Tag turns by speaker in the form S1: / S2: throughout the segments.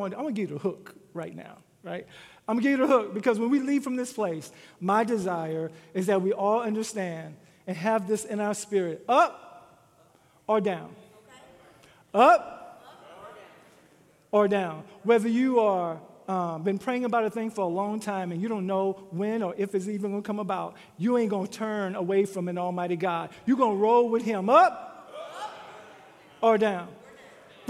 S1: You know what I'm going to give you the hook right now, right? I'm gonna give you the hook because when we leave from this place, my desire is that we all understand and have this in our spirit up or down. Up or down. Whether you are um, been praying about a thing for a long time and you don't know when or if it's even going to come about, you ain't going to turn away from an Almighty God. You're going to roll with Him up or down.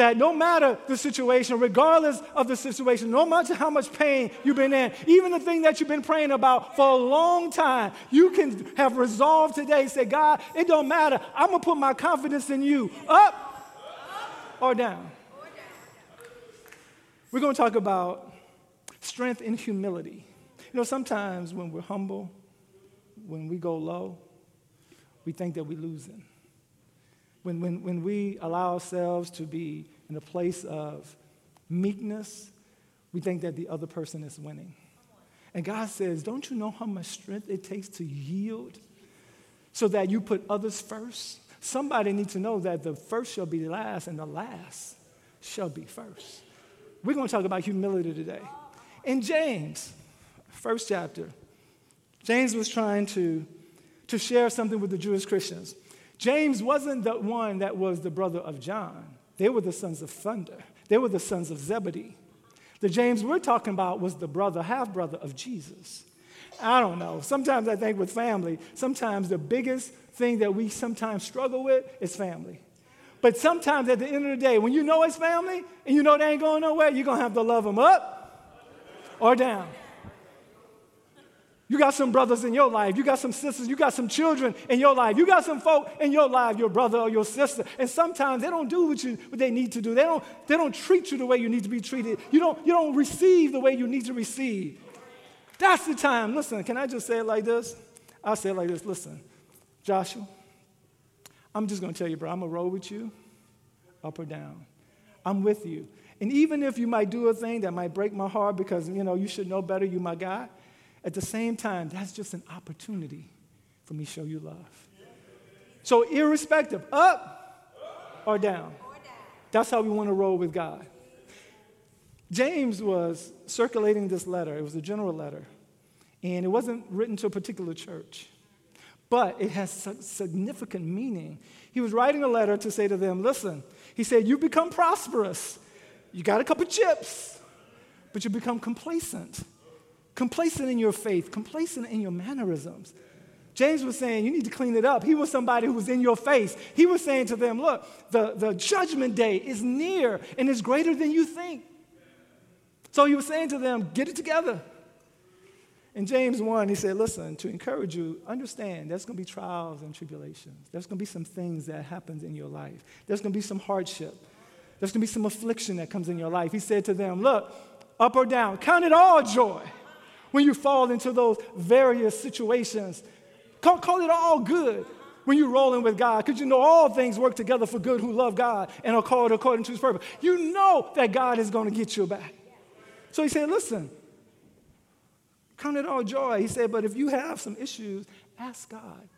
S1: That no matter the situation, regardless of the situation, no matter how much pain you've been in, even the thing that you've been praying about for a long time, you can have resolved today. Say, God, it don't matter. I'm gonna put my confidence in you. Up or down. We're gonna talk about strength in humility. You know, sometimes when we're humble, when we go low, we think that we're losing when, when, when we allow ourselves to be in a place of meekness, we think that the other person is winning. And God says, Don't you know how much strength it takes to yield so that you put others first? Somebody needs to know that the first shall be last and the last shall be first. We're going to talk about humility today. In James, first chapter, James was trying to, to share something with the Jewish Christians. James wasn't the one that was the brother of John. They were the sons of thunder. They were the sons of Zebedee. The James we're talking about was the brother, half brother of Jesus. I don't know. Sometimes I think with family, sometimes the biggest thing that we sometimes struggle with is family. But sometimes at the end of the day, when you know it's family and you know they ain't going nowhere, you're going to have to love them up or down. You got some brothers in your life. You got some sisters. You got some children in your life. You got some folk in your life, your brother or your sister. And sometimes they don't do what, you, what they need to do. They don't, they don't treat you the way you need to be treated. You don't, you don't receive the way you need to receive. That's the time. Listen, can I just say it like this? I'll say it like this. Listen, Joshua, I'm just going to tell you, bro, I'm going to roll with you up or down. I'm with you. And even if you might do a thing that might break my heart because, you know, you should know better, you my guy, at the same time, that's just an opportunity for me to show you love. So, irrespective, up or down, that's how we want to roll with God. James was circulating this letter, it was a general letter, and it wasn't written to a particular church, but it has significant meaning. He was writing a letter to say to them, Listen, he said, You become prosperous, you got a couple chips, but you become complacent complacent in your faith, complacent in your mannerisms. James was saying, You need to clean it up. He was somebody who was in your face. He was saying to them, Look, the, the judgment day is near and is greater than you think. So he was saying to them, Get it together. In James 1, he said, Listen, to encourage you, understand there's going to be trials and tribulations. There's going to be some things that happens in your life. There's going to be some hardship. There's going to be some affliction that comes in your life. He said to them, Look, up or down, count it all joy when you fall into those various situations. Call, call it all good when you're rolling with God because you know all things work together for good who love God and are called according to his purpose. You know that God is going to get you back. So he said, listen, count it all joy. He said, but if you have some issues, ask God.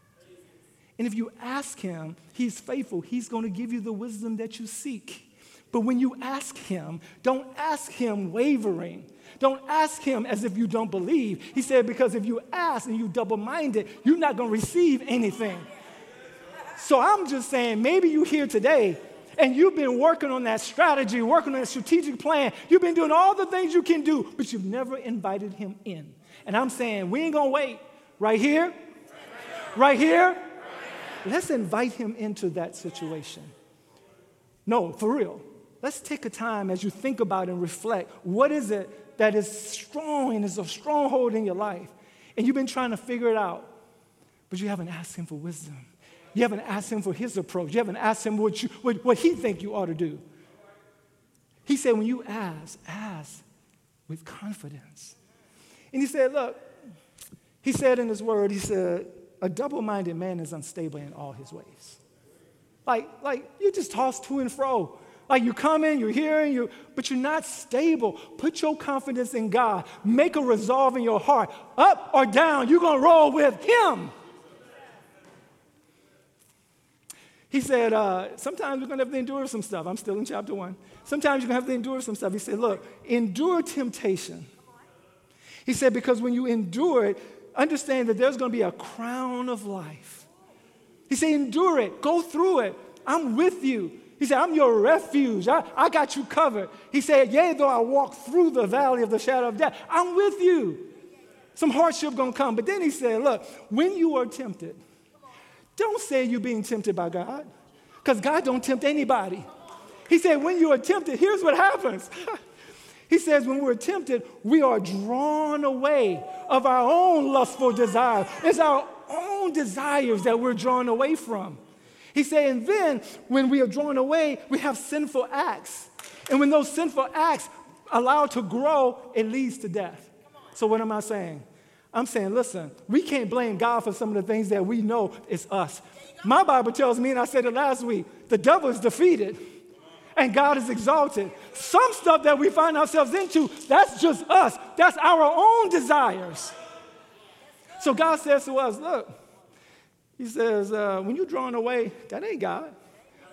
S1: And if you ask him, he's faithful. He's going to give you the wisdom that you seek. But when you ask him, don't ask him wavering. Don't ask him as if you don't believe. He said, because if you ask and you double minded, you're not going to receive anything. So I'm just saying, maybe you're here today and you've been working on that strategy, working on that strategic plan. You've been doing all the things you can do, but you've never invited him in. And I'm saying, we ain't going to wait. Right here? Right here? Let's invite him into that situation. No, for real. let's take a time as you think about and reflect what is it that is strong and is a stronghold in your life? And you've been trying to figure it out, but you haven't asked Him for wisdom. You haven't asked Him for His approach. You haven't asked Him what, you, what, what He think you ought to do. He said, when you ask, ask with confidence. And He said, look, He said in His word, He said, a double minded man is unstable in all his ways. Like, like you just toss to and fro. Like you come in, you're hearing, you, but you're not stable. Put your confidence in God. Make a resolve in your heart. Up or down, you're to roll with Him. He said, uh, sometimes we're to have to endure some stuff. I'm still in chapter one. Sometimes you're to have to endure some stuff. He said, look, endure temptation. He said, because when you endure it, understand that there's to be a crown of life. He said, endure it, go through it. I'm with you. He said, I'm your refuge. I, I got you covered. He said, Yea, though I walk through the valley of the shadow of death, I'm with you. Some hardship gonna come. But then he said, Look, when you are tempted, don't say you're being tempted by God, because God don't tempt anybody. He said, when you are tempted, here's what happens. he says, when we're tempted, we are drawn away of our own lustful desires. It's our own desires that we're drawn away from. He's saying then, when we are drawn away, we have sinful acts. And when those sinful acts allow to grow, it leads to death. So, what am I saying? I'm saying, listen, we can't blame God for some of the things that we know is us. My Bible tells me, and I said it last week, the devil is defeated and God is exalted. Some stuff that we find ourselves into, that's just us. That's our own desires. So God says to us, look, he says, uh, when you're drawn away, that ain't God.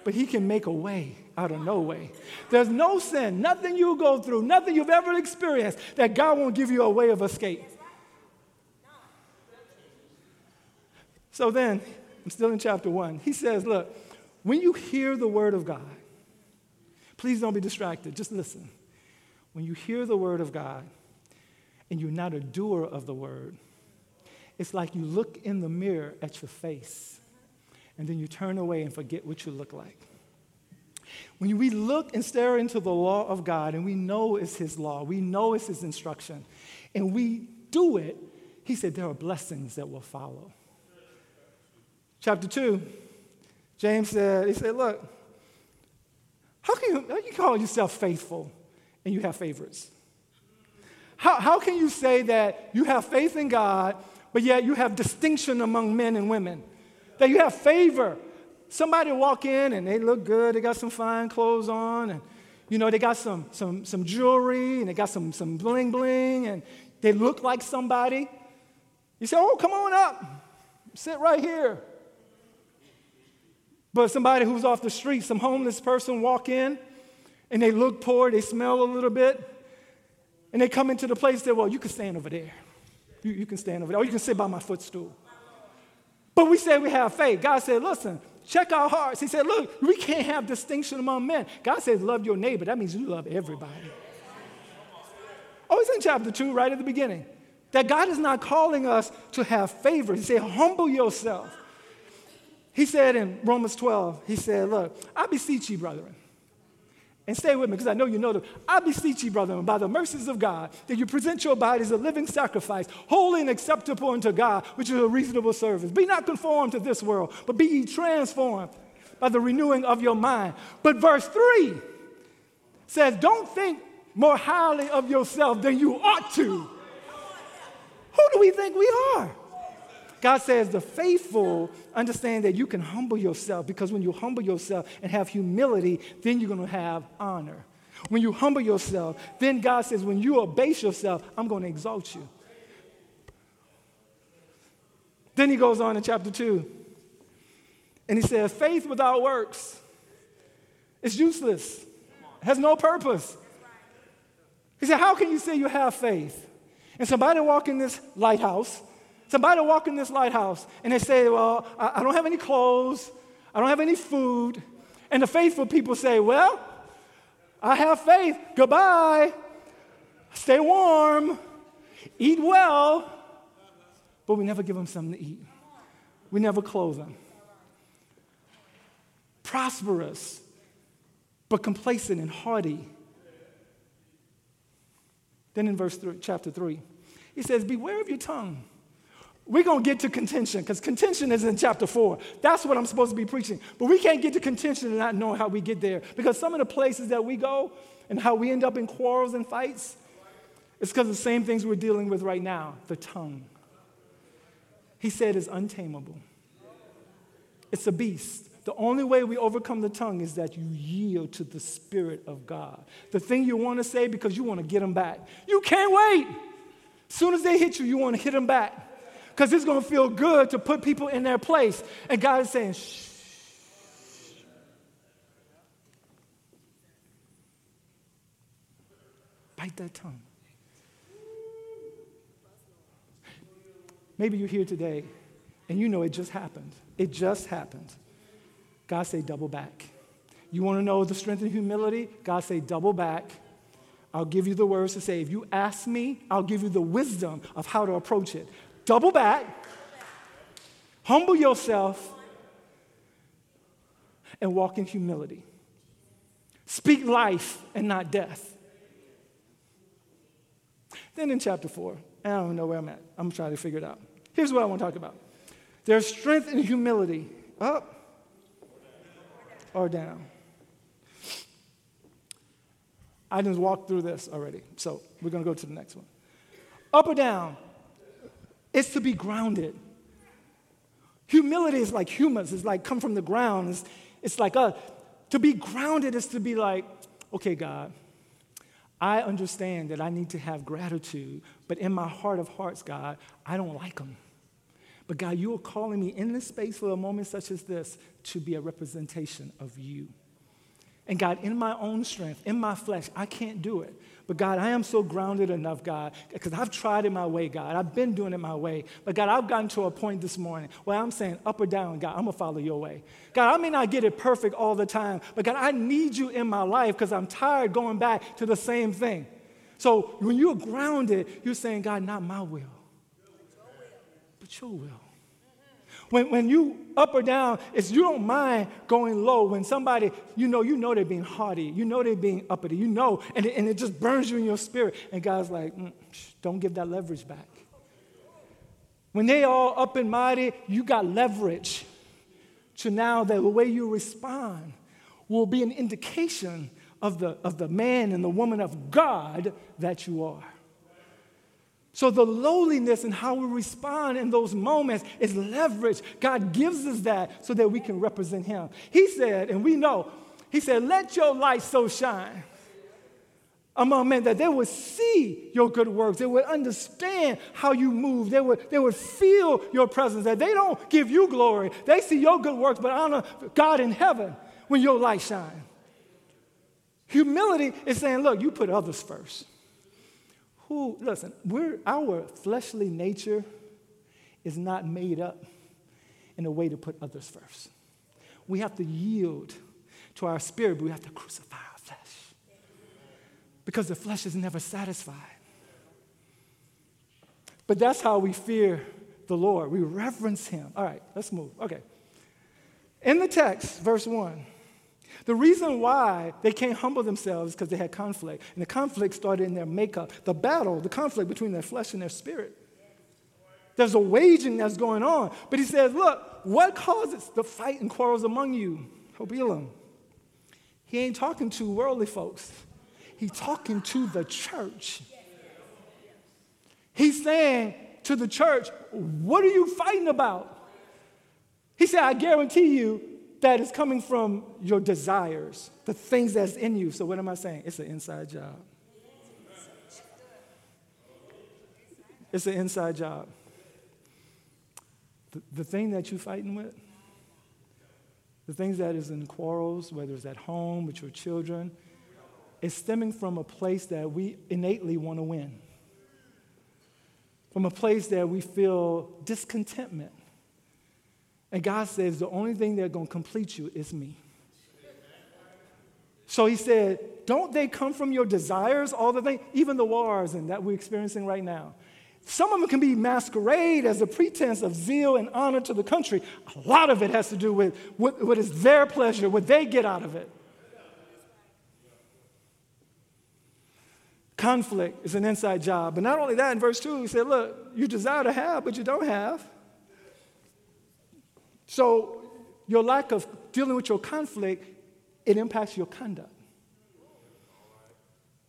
S1: But He can make a way out of no way. There's no sin, nothing you go through, nothing you've ever experienced that God won't give you a way of escape. So then, I'm still in chapter one. He says, Look, when you hear the word of God, please don't be distracted, just listen. When you hear the word of God and you're not a doer of the word, it's like you look in the mirror at your face and then you turn away and forget what you look like. When we look and stare into the law of God and we know it's His law, we know it's His instruction, and we do it, He said there are blessings that will follow. Chapter 2, James said, He said, Look, how can you, how you call yourself faithful and you have favorites? How, how can you say that you have faith in God but yet you have distinction among men and women. That you have favor. Somebody walk in and they look good, they got some fine clothes on, and you know, they got some, some, some jewelry and they got some, some bling bling, and they look like somebody. You say, Oh, come on up, sit right here. But somebody who's off the street, some homeless person walk in and they look poor, they smell a little bit, and they come into the place that, well, you can stand over there. You, you can stand over there, or you can sit by my footstool. But we say we have faith. God said, listen, check our hearts. He said, look, we can't have distinction among men. God says, love your neighbor. That means you love everybody. Oh, it's in chapter 2, right at the beginning. That God is not calling us to have favor. He said, humble yourself. He said in Romans 12, he said, look, I beseech you, brethren, and stay with me because I know you know them. I beseech you, brethren, by the mercies of God, that you present your bodies a living sacrifice, holy and acceptable unto God, which is a reasonable service. Be not conformed to this world, but be ye transformed by the renewing of your mind. But verse 3 says, Don't think more highly of yourself than you ought to. Who do we think we are? God says the faithful understand that you can humble yourself because when you humble yourself and have humility, then you're going to have honor. When you humble yourself, then God says, when you abase yourself, I'm going to exalt you. Then he goes on in chapter 2, and he says, faith without works is useless, has no purpose. He said, How can you say you have faith? And somebody walk in this lighthouse Somebody walk in this lighthouse and they say, Well, I, don't have any clothes, I don't have any food. And the faithful people say, Well, I have faith. Goodbye. Stay warm. Eat well. But we never give them something to eat. We never clothe them. Prosperous. but complacent and haughty. Then in verse three, chapter 3, he says, Beware of your tongue. We're going to get to contention because contention is in chapter 4. That's what I'm supposed to be preaching. But we can't get to contention and not know how we get there because some of the places that we go and how we end up in quarrels and fights, it's because of the same things we're dealing with right now the tongue. He said is untamable, it's a beast. The only way we overcome the tongue is that you yield to the Spirit of God. The thing you want to say because you want to get them back. You can't wait. As soon as they hit you, you want to hit them back because it's going to feel good to put people in their place. And God is saying, shh. Bite that tongue. Maybe you're here today and you know it just happened. It just happened. God say, double back. You want to know the strength and humility? God say, double back. I'll give you the words to say. If you ask me, I'll give you the wisdom of how to approach it. Double back, humble yourself, and walk in humility. Speak life and not death. Then in chapter 4, I don't know where I'm at. I'm trying to figure it out. Here's what I want to talk about there's strength in humility, up or down. I just walked through this already, so we're going to go to the next one. Up or down? It's to be grounded. Humility is like humus, it's like come from the ground. It's, it's like uh, to be grounded is to be like, okay, God, I understand that I need to have gratitude, but in my heart of hearts, God, I don't like them. But God, you are calling me in this space for a moment such as this to be a representation of you. And God, in my own strength, in my flesh, I can't do it. But God, I am so grounded enough, God, because I've tried it my way, God. I've been doing it my way. But God, I've gotten to a point this morning where I'm saying, up or down, God, I'm going to follow your way. God, I may not get it perfect all the time, but God, I need you in my life because I'm tired going back to the same thing. So when you're grounded, you're saying, God, not my will, but your will. When, when you up or down, it's you don't mind going low. When somebody, you know, you know they're being haughty, you know they're being uppity, you know, and it, and it just burns you in your spirit. And God's like, mm, don't give that leverage back. When they all up and mighty, you got leverage to now that the way you respond will be an indication of the, of the man and the woman of God that you are. So, the lowliness and how we respond in those moments is leverage. God gives us that so that we can represent Him. He said, and we know, He said, Let your light so shine among men that they would see your good works. They would understand how you move. They would, they would feel your presence. That they don't give you glory. They see your good works, but honor God in heaven when your light shines. Humility is saying, Look, you put others first who, listen, we're, our fleshly nature is not made up in a way to put others first. We have to yield to our spirit, but we have to crucify our flesh. Because the flesh is never satisfied. But that's how we fear the Lord. We reverence him. All right, let's move. Okay. In the text, verse 1, the reason why they can't humble themselves is because they had conflict. And the conflict started in their makeup. The battle, the conflict between their flesh and their spirit. There's a waging that's going on. But he says, look, what causes the fight and quarrels among you? Hobilam. He ain't talking to worldly folks. He's talking to the church. He's saying to the church, what are you fighting about? He said, I guarantee you, that is coming from your desires, the things that's in you. So, what am I saying? It's an inside job. It's an inside job. The, the thing that you're fighting with, the things that is in quarrels, whether it's at home with your children, is stemming from a place that we innately want to win. From a place that we feel discontentment. And God says, the only thing that's going to complete you is me. So he said, Don't they come from your desires, all the things, even the wars and that we're experiencing right now? Some of them can be masquerade as a pretense of zeal and honor to the country. A lot of it has to do with what, what is their pleasure, what they get out of it. Conflict is an inside job. But not only that, in verse 2, he said, Look, you desire to have, but you don't have. So your lack of dealing with your conflict, it impacts your conduct.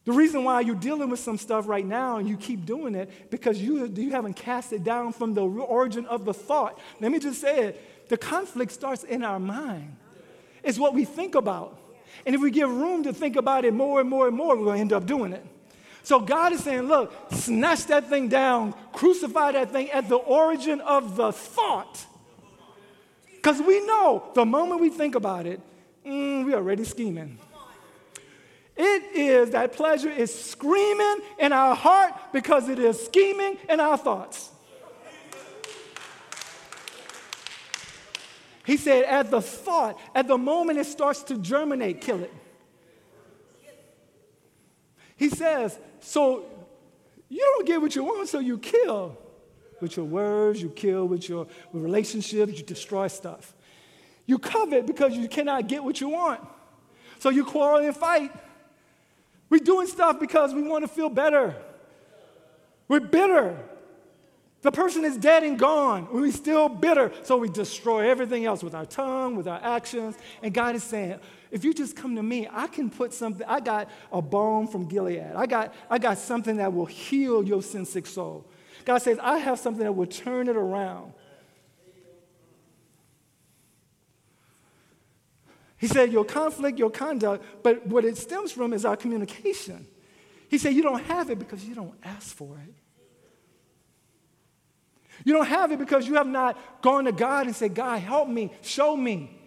S1: The reason why you're dealing with some stuff right now and you keep doing it because you, you haven't cast it down from the origin of the thought. Let me just say it the conflict starts in our mind, it's what we think about. And if we give room to think about it more and more and more, we're going to end up doing it. So God is saying, look, snatch that thing down, crucify that thing at the origin of the thought. Because we know the moment we think about it, mm, we're already scheming. It is that pleasure is screaming in our heart because it is scheming in our thoughts. He said, at the thought, at the moment it starts to germinate, kill it. He says, so you don't get what you want, so you kill with your words, you kill with your relationships, you destroy stuff. You covet because you cannot get what you want. So you quarrel and fight. We're doing stuff because we want to feel better. We're bitter. The person is dead and gone. We're still bitter. So we destroy everything else with our tongue, with our actions. And God is saying, if you just come to me, I can put something, I got a balm from Gilead. I got, I got something that will heal your sin sick soul. God says, I have something that will turn it around. He said, Your conflict, your conduct, but what it stems from is our communication. He said, You don't have it because you don't ask for it. You don't have it because you have not gone to God and said, God, help me, show me.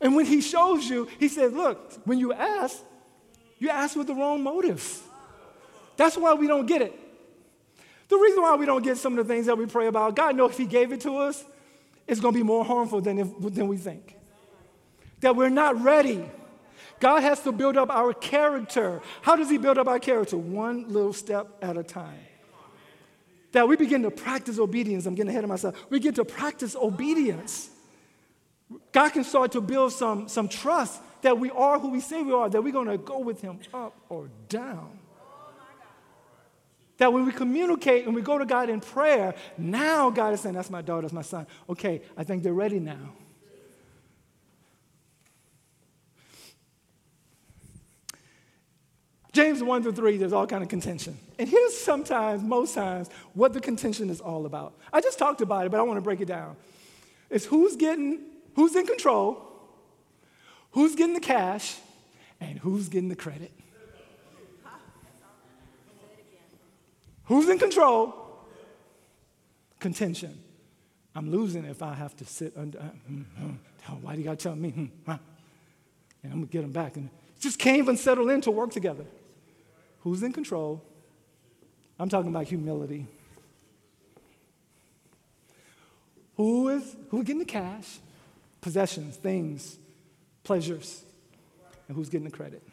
S1: And when He shows you, He says, Look, when you ask, you ask with the wrong motives. That's why we don't get it. The reason why we don't get some of the things that we pray about, God knows if He gave it to us, it's going to be more harmful than, if, than we think. That we're not ready. God has to build up our character. How does He build up our character? One little step at a time. That we begin to practice obedience. I'm getting ahead of myself. We get to practice obedience. God can start to build some, some trust that we are who we say we are, that we're going to go with Him up or down. That when we communicate and we go to God in prayer, now God is saying, That's my daughter, that's my son. Okay, I think they're ready now. James 1 through 3, there's all kind of contention. And here's sometimes, most times, what the contention is all about. I just talked about it, but I want to break it down. It's who's getting, who's in control, who's getting the cash, and who's getting the credit. Who's in control? Contention. I'm losing if I have to sit under. Uh, mm, mm, oh, why do you got to tell me? Mm. And I'm going to get them back. And just can't even settle in to work together. Who's in control? I'm talking about humility. Who is who's getting the cash, possessions, things, pleasures, and who's getting the credit?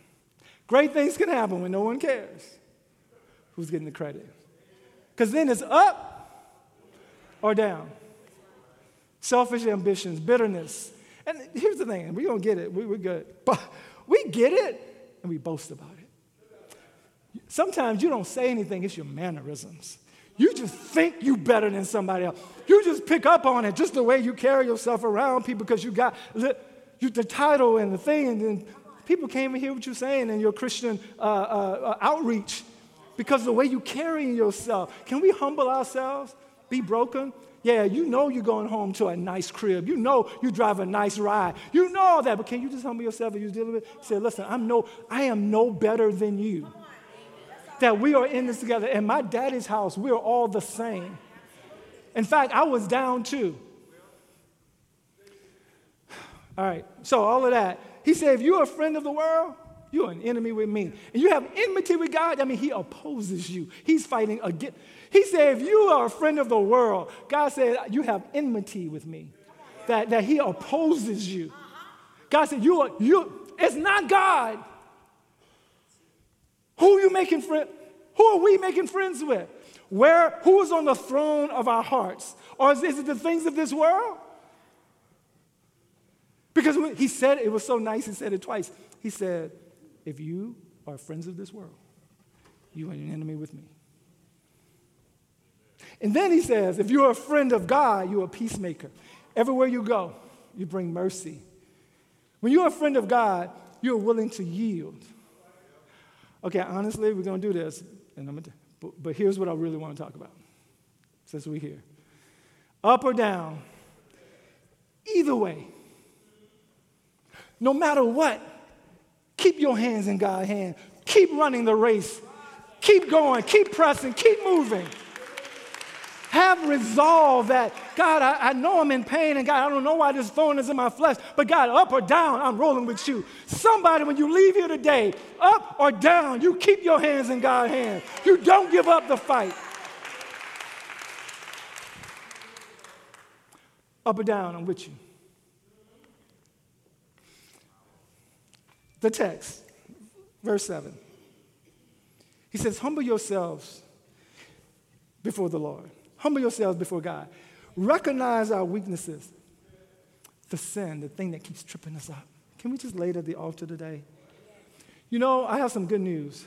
S1: Great things can happen when no one cares. Who's getting the credit? Because then it's up or down. Selfish ambitions, bitterness. And here's the thing, we're going to get it. We, we're good. But we get it and we boast about it. Sometimes you don't say anything, it's your mannerisms. You just think you better than somebody else. You just pick up on it, just the way you carry yourself around people because you got the, you, the title and the thing, and then people can't even hear what you're saying in your Christian uh, uh, uh outreach because the way you carrying yourself. Can we humble ourselves? Be broken? Yeah, you know you're going home to a nice crib. You know you drive a nice ride. You know all that, but can you just humble yourself and you dealing with it? Say, listen, I'm no, I am no better than you. That we are in this together. In my daddy's house, we're all the same. In fact, I was down too. All right, so all of that. He said, if you're a friend of the world, you're an enemy with me. And you have enmity with God, I mean, He opposes you. He's fighting against. He said, if you are a friend of the world, God said, you have enmity with me. That, that He opposes you. God said, you are, you, it's not God. Who are you making friends? Who are we making friends with? Where, who is on the throne of our hearts? Or is, is it the things of this world? Because he said it was so nice, he said it twice. He said, if you are friends of this world, you are an enemy with me. And then he says, if you're a friend of God, you're a peacemaker. Everywhere you go, you bring mercy. When you're a friend of God, you're willing to yield. Okay, honestly, we're going to do this, and I'm gonna, but, but here's what I really want to talk about since we're here. Up or down, either way, no matter what, keep your hands in God's hand. Keep running the race. Keep going, keep pressing, keep moving. Have resolve that, God, I, I, know I'm in pain, and God, I don't know why this thorn is in my flesh, but God, up or down, I'm rolling with you. Somebody, when you leave here today, up or down, you keep your hands in God's hands. You don't give up the fight. Up or down, I'm with you. The text, verse 7. He says, Humble yourselves before the Lord Humble yourselves before God. Recognize our weaknesses, the sin, the thing that keeps tripping us up. Can we just lay it at the altar today? You know, I have some good news.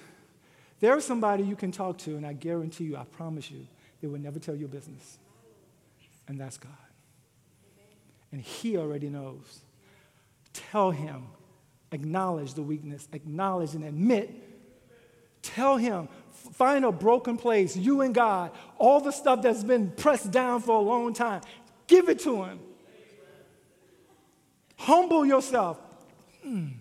S1: There's somebody you can talk to, and I guarantee you, I promise you, they will never tell your business. And that's God. And He already knows. Tell Him, acknowledge the weakness, acknowledge and admit. Tell Him, Find a broken place, you and God, all the stuff that's been pressed down for a long time, give it to Him. Humble yourself. Mm.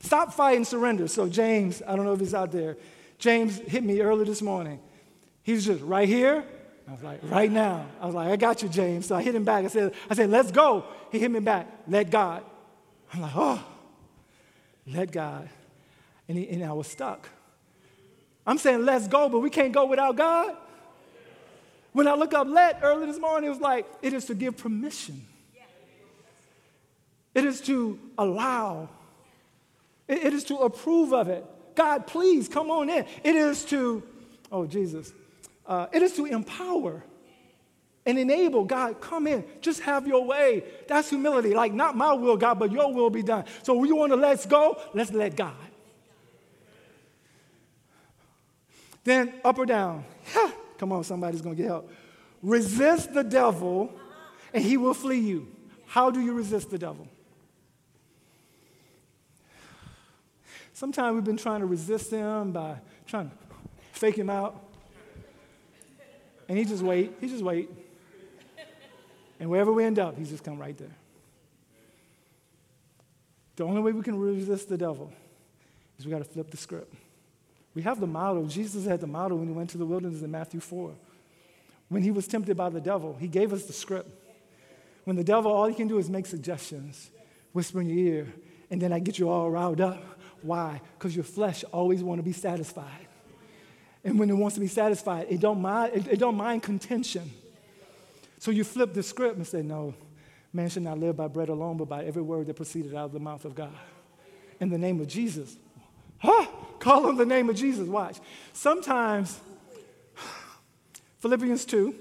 S1: Stop fighting, surrender. So, James, I don't know if he's out there. James hit me early this morning. He's just right here. I was like, right now. I was like, I got you, James. So I hit him back. I said, I said, let's go. He hit me back. Let God. I'm like, oh, let God and, he, and I was stuck. I'm saying, let's go, but we can't go without God. When I look up let early this morning, it was like, it is to give permission. It is to allow. It, it is to approve of it. God, please come on in. It is to, oh, Jesus. Uh, it is to empower and enable God, come in, just have your way. That's humility. Like, not my will, God, but your will be done. So, you want to let's go? Let's let God. Then up or down. Come on, somebody's going to get help. Resist the devil and he will flee you. How do you resist the devil? Sometimes we've been trying to resist him by trying to fake him out. And he just wait, he just wait. And wherever we end up, he's just come right there. The only way we can resist the devil is we got to flip the script. We have the model. Jesus had the model when he went to the wilderness in Matthew 4. When he was tempted by the devil, he gave us the script. When the devil, all he can do is make suggestions, whisper in your ear, and then I get you all riled up. Why? Because your flesh always want to be satisfied. And when it wants to be satisfied, it don't mind, it, it don't mind contention. So you flip the script and say, no, man should not live by bread alone, but by every word that proceeded out of the mouth of God. In the name of Jesus. Huh? Call on the name of Jesus. Watch. Sometimes, Philippians 2,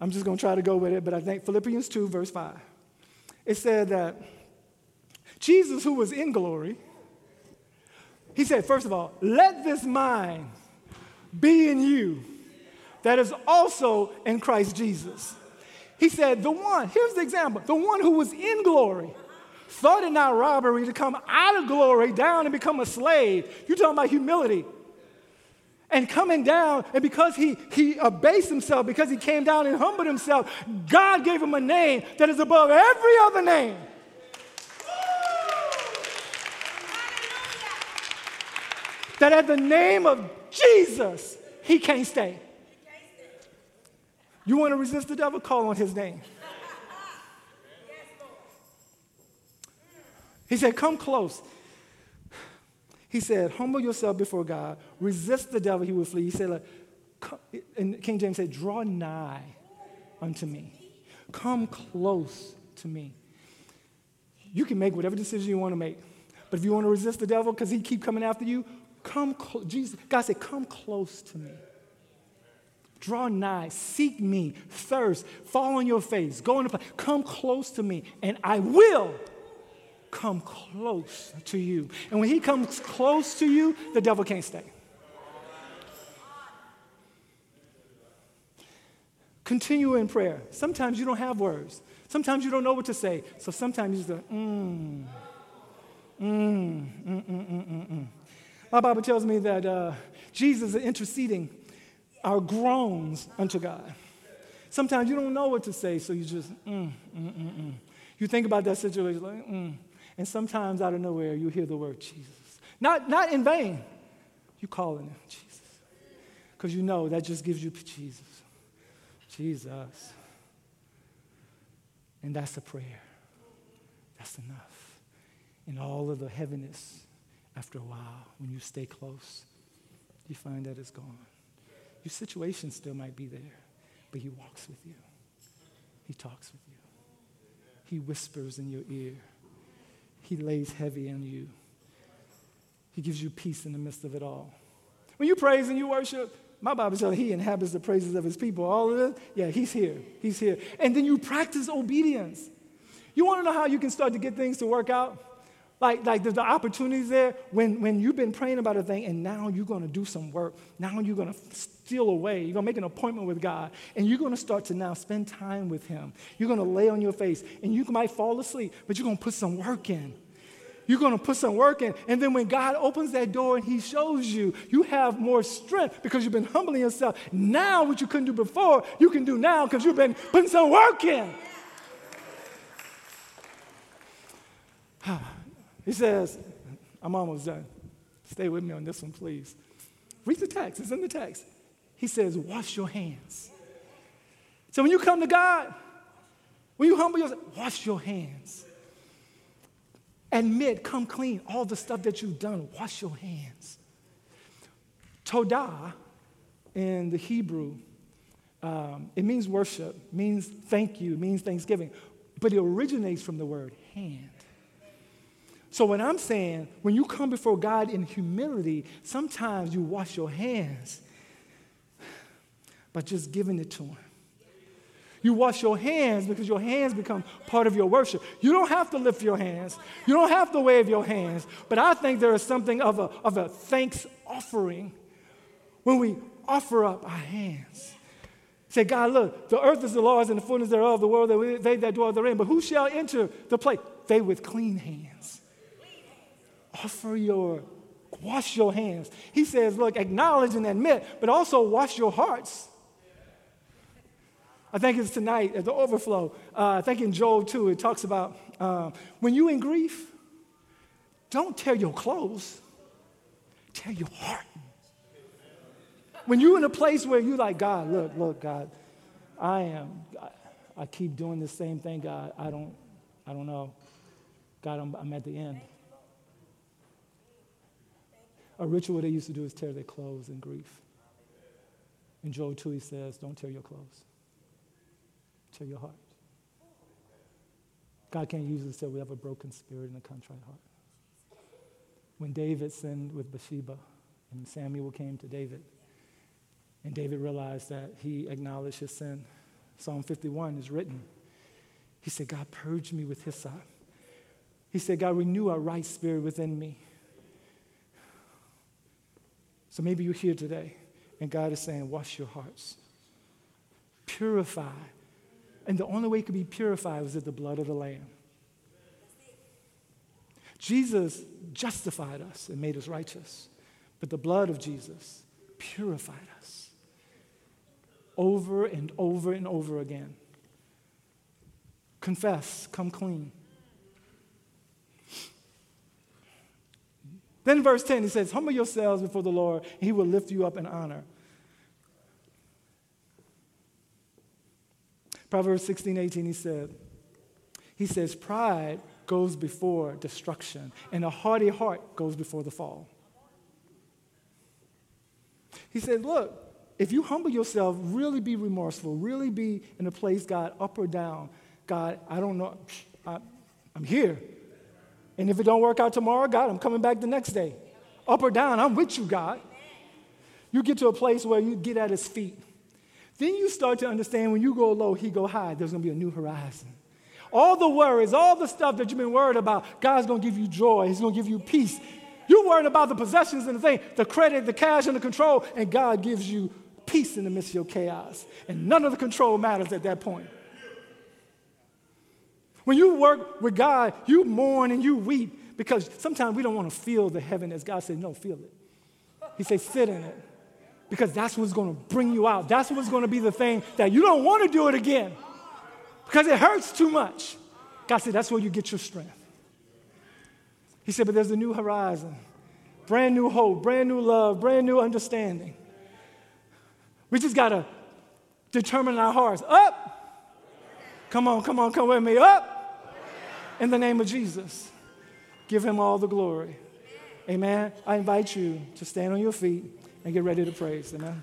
S1: I'm just going to try to go with it, but I think Philippians 2, verse 5, it said that Jesus, who was in glory, he said, first of all, let this mind be in you that is also in Christ Jesus. He said, the one, here's the example, the one who was in glory thought it not robbery to come out of glory down and become a slave. You're talking about humility. And coming down, and because he, he abased himself, because he came down and humbled himself, God gave him a name that is above every other name. That at the name of Jesus, he can't stay. You want to resist the devil? Call on his name. He said, Come close. He said, Humble yourself before God, resist the devil, he will flee. He said, and King James said, Draw nigh unto me. Come close to me. You can make whatever decision you want to make. But if you want to resist the devil because he keep coming after you, come close. Jesus, God said, come close to me. Draw nigh, seek me, thirst, fall on your face, go in the place. Come close to me, and I will come close to you. And when he comes close to you, the devil can't stay. Continue in prayer. Sometimes you don't have words. Sometimes you don't know what to say. So sometimes you just go, mm, mm, mm, mm, mm, mm, mm. My Bible tells me that uh, Jesus is interceding our groans unto God. Sometimes you don't know what to say, so you just, mm, mm, mm, mm. You think about that situation, like, mm. And sometimes out of nowhere, you hear the word Jesus. Not, not in vain. You call him Jesus. Because you know that just gives you Jesus. Jesus. And that's a prayer. That's enough. In all of the heaviness, after a while, when you stay close, you find that it's gone. Your situation still might be there, but He walks with you, He talks with you, He whispers in your ear, He lays heavy on you, He gives you peace in the midst of it all. When you praise and you worship, my Bible says he inhabits the praises of his people. All of it, yeah, he's here. He's here. And then you practice obedience. You want to know how you can start to get things to work out? Like, like there's the opportunities there when, when you've been praying about a thing and now you're going to do some work. Now you're going to steal away. You're going to make an appointment with God and you're going to start to now spend time with Him. You're going to lay on your face and you might fall asleep, but you're going to put some work in. You're going to put some work in. And then when God opens that door and He shows you, you have more strength because you've been humbling yourself. Now, what you couldn't do before, you can do now because you've been putting some work in. Ah. He says, I'm almost done. Stay with me on this one, please. Read the text, it's in the text. He says, Wash your hands. So when you come to God, when you humble yourself, wash your hands. Admit, come clean, all the stuff that you've done, wash your hands. Todah in the Hebrew, um, it means worship, means thank you, means thanksgiving, but it originates from the word hand. So, when I'm saying, when you come before God in humility, sometimes you wash your hands by just giving it to Him. You wash your hands because your hands become part of your worship. You don't have to lift your hands, you don't have to wave your hands. But I think there is something of a, of a thanks offering when we offer up our hands. Say, God, look, the earth is the Lord's and the fullness thereof, the world that they that dwell therein. But who shall enter the place? They with clean hands. Offer your, wash your hands. He says, look, acknowledge and admit, but also wash your hearts. I think it's tonight at the overflow. Uh, I think in Joel 2, it talks about uh, when you in grief, don't tear your clothes, tear your heart. When you're in a place where you're like, God, look, look, God, I am, I, I keep doing the same thing, God. I don't, I don't know. God, I'm, I'm at the end. A ritual they used to do is tear their clothes in grief. And Joel 2, he says, Don't tear your clothes tear your heart. God can't use us until we have a broken spirit and a contrite heart. When David sinned with Bathsheba and Samuel came to David, and David realized that he acknowledged his sin, Psalm 51 is written. He said, God, purge me with hyssop. He said, God, renew a right spirit within me. So maybe you're here today, and God is saying, wash your hearts, purify and the only way it could be purified was with the blood of the Lamb. Jesus justified us and made us righteous, but the blood of Jesus purified us over and over and over again. Confess, come clean. Then verse 10, he says, Humble yourselves before the Lord, and he will lift you up in honor. Proverbs 16, 18, he said, he says, pride goes before destruction, and a haughty heart goes before the fall. He said, look, if you humble yourself, really be remorseful, really be in a place, God, up or down, God, I don't know, I, I'm here. And if it don't work out tomorrow, God, I'm coming back the next day. Up or down, I'm with you, God. You get to a place where you get at his feet then you start to understand when you go low, he go high. There's going to be a new horizon. All the worries, all the stuff that you've been worried about, God's going to give you joy. He's going to give you peace. You're worried about the possessions and the thing, the credit, the cash, and the control, and God gives you peace in the midst of your chaos. And none of the control matters at that point. When you work with God, you mourn and you weep because sometimes we don't want to feel the heaven as God said, no, feel it. He says, sit in it because that's what's going to bring you out. That's what's going to be the thing that you don't want to do it again because it hurts too much. God said, that's where you get your strength. He said, but there's a new horizon, brand new hope, brand new love, brand new understanding. We just got to determine our hearts. Up! Come on, come on, come with me. Up! In the name of Jesus. Give him all the glory. Amen. I invite you to stand on your feet and get ready to praise. Amen.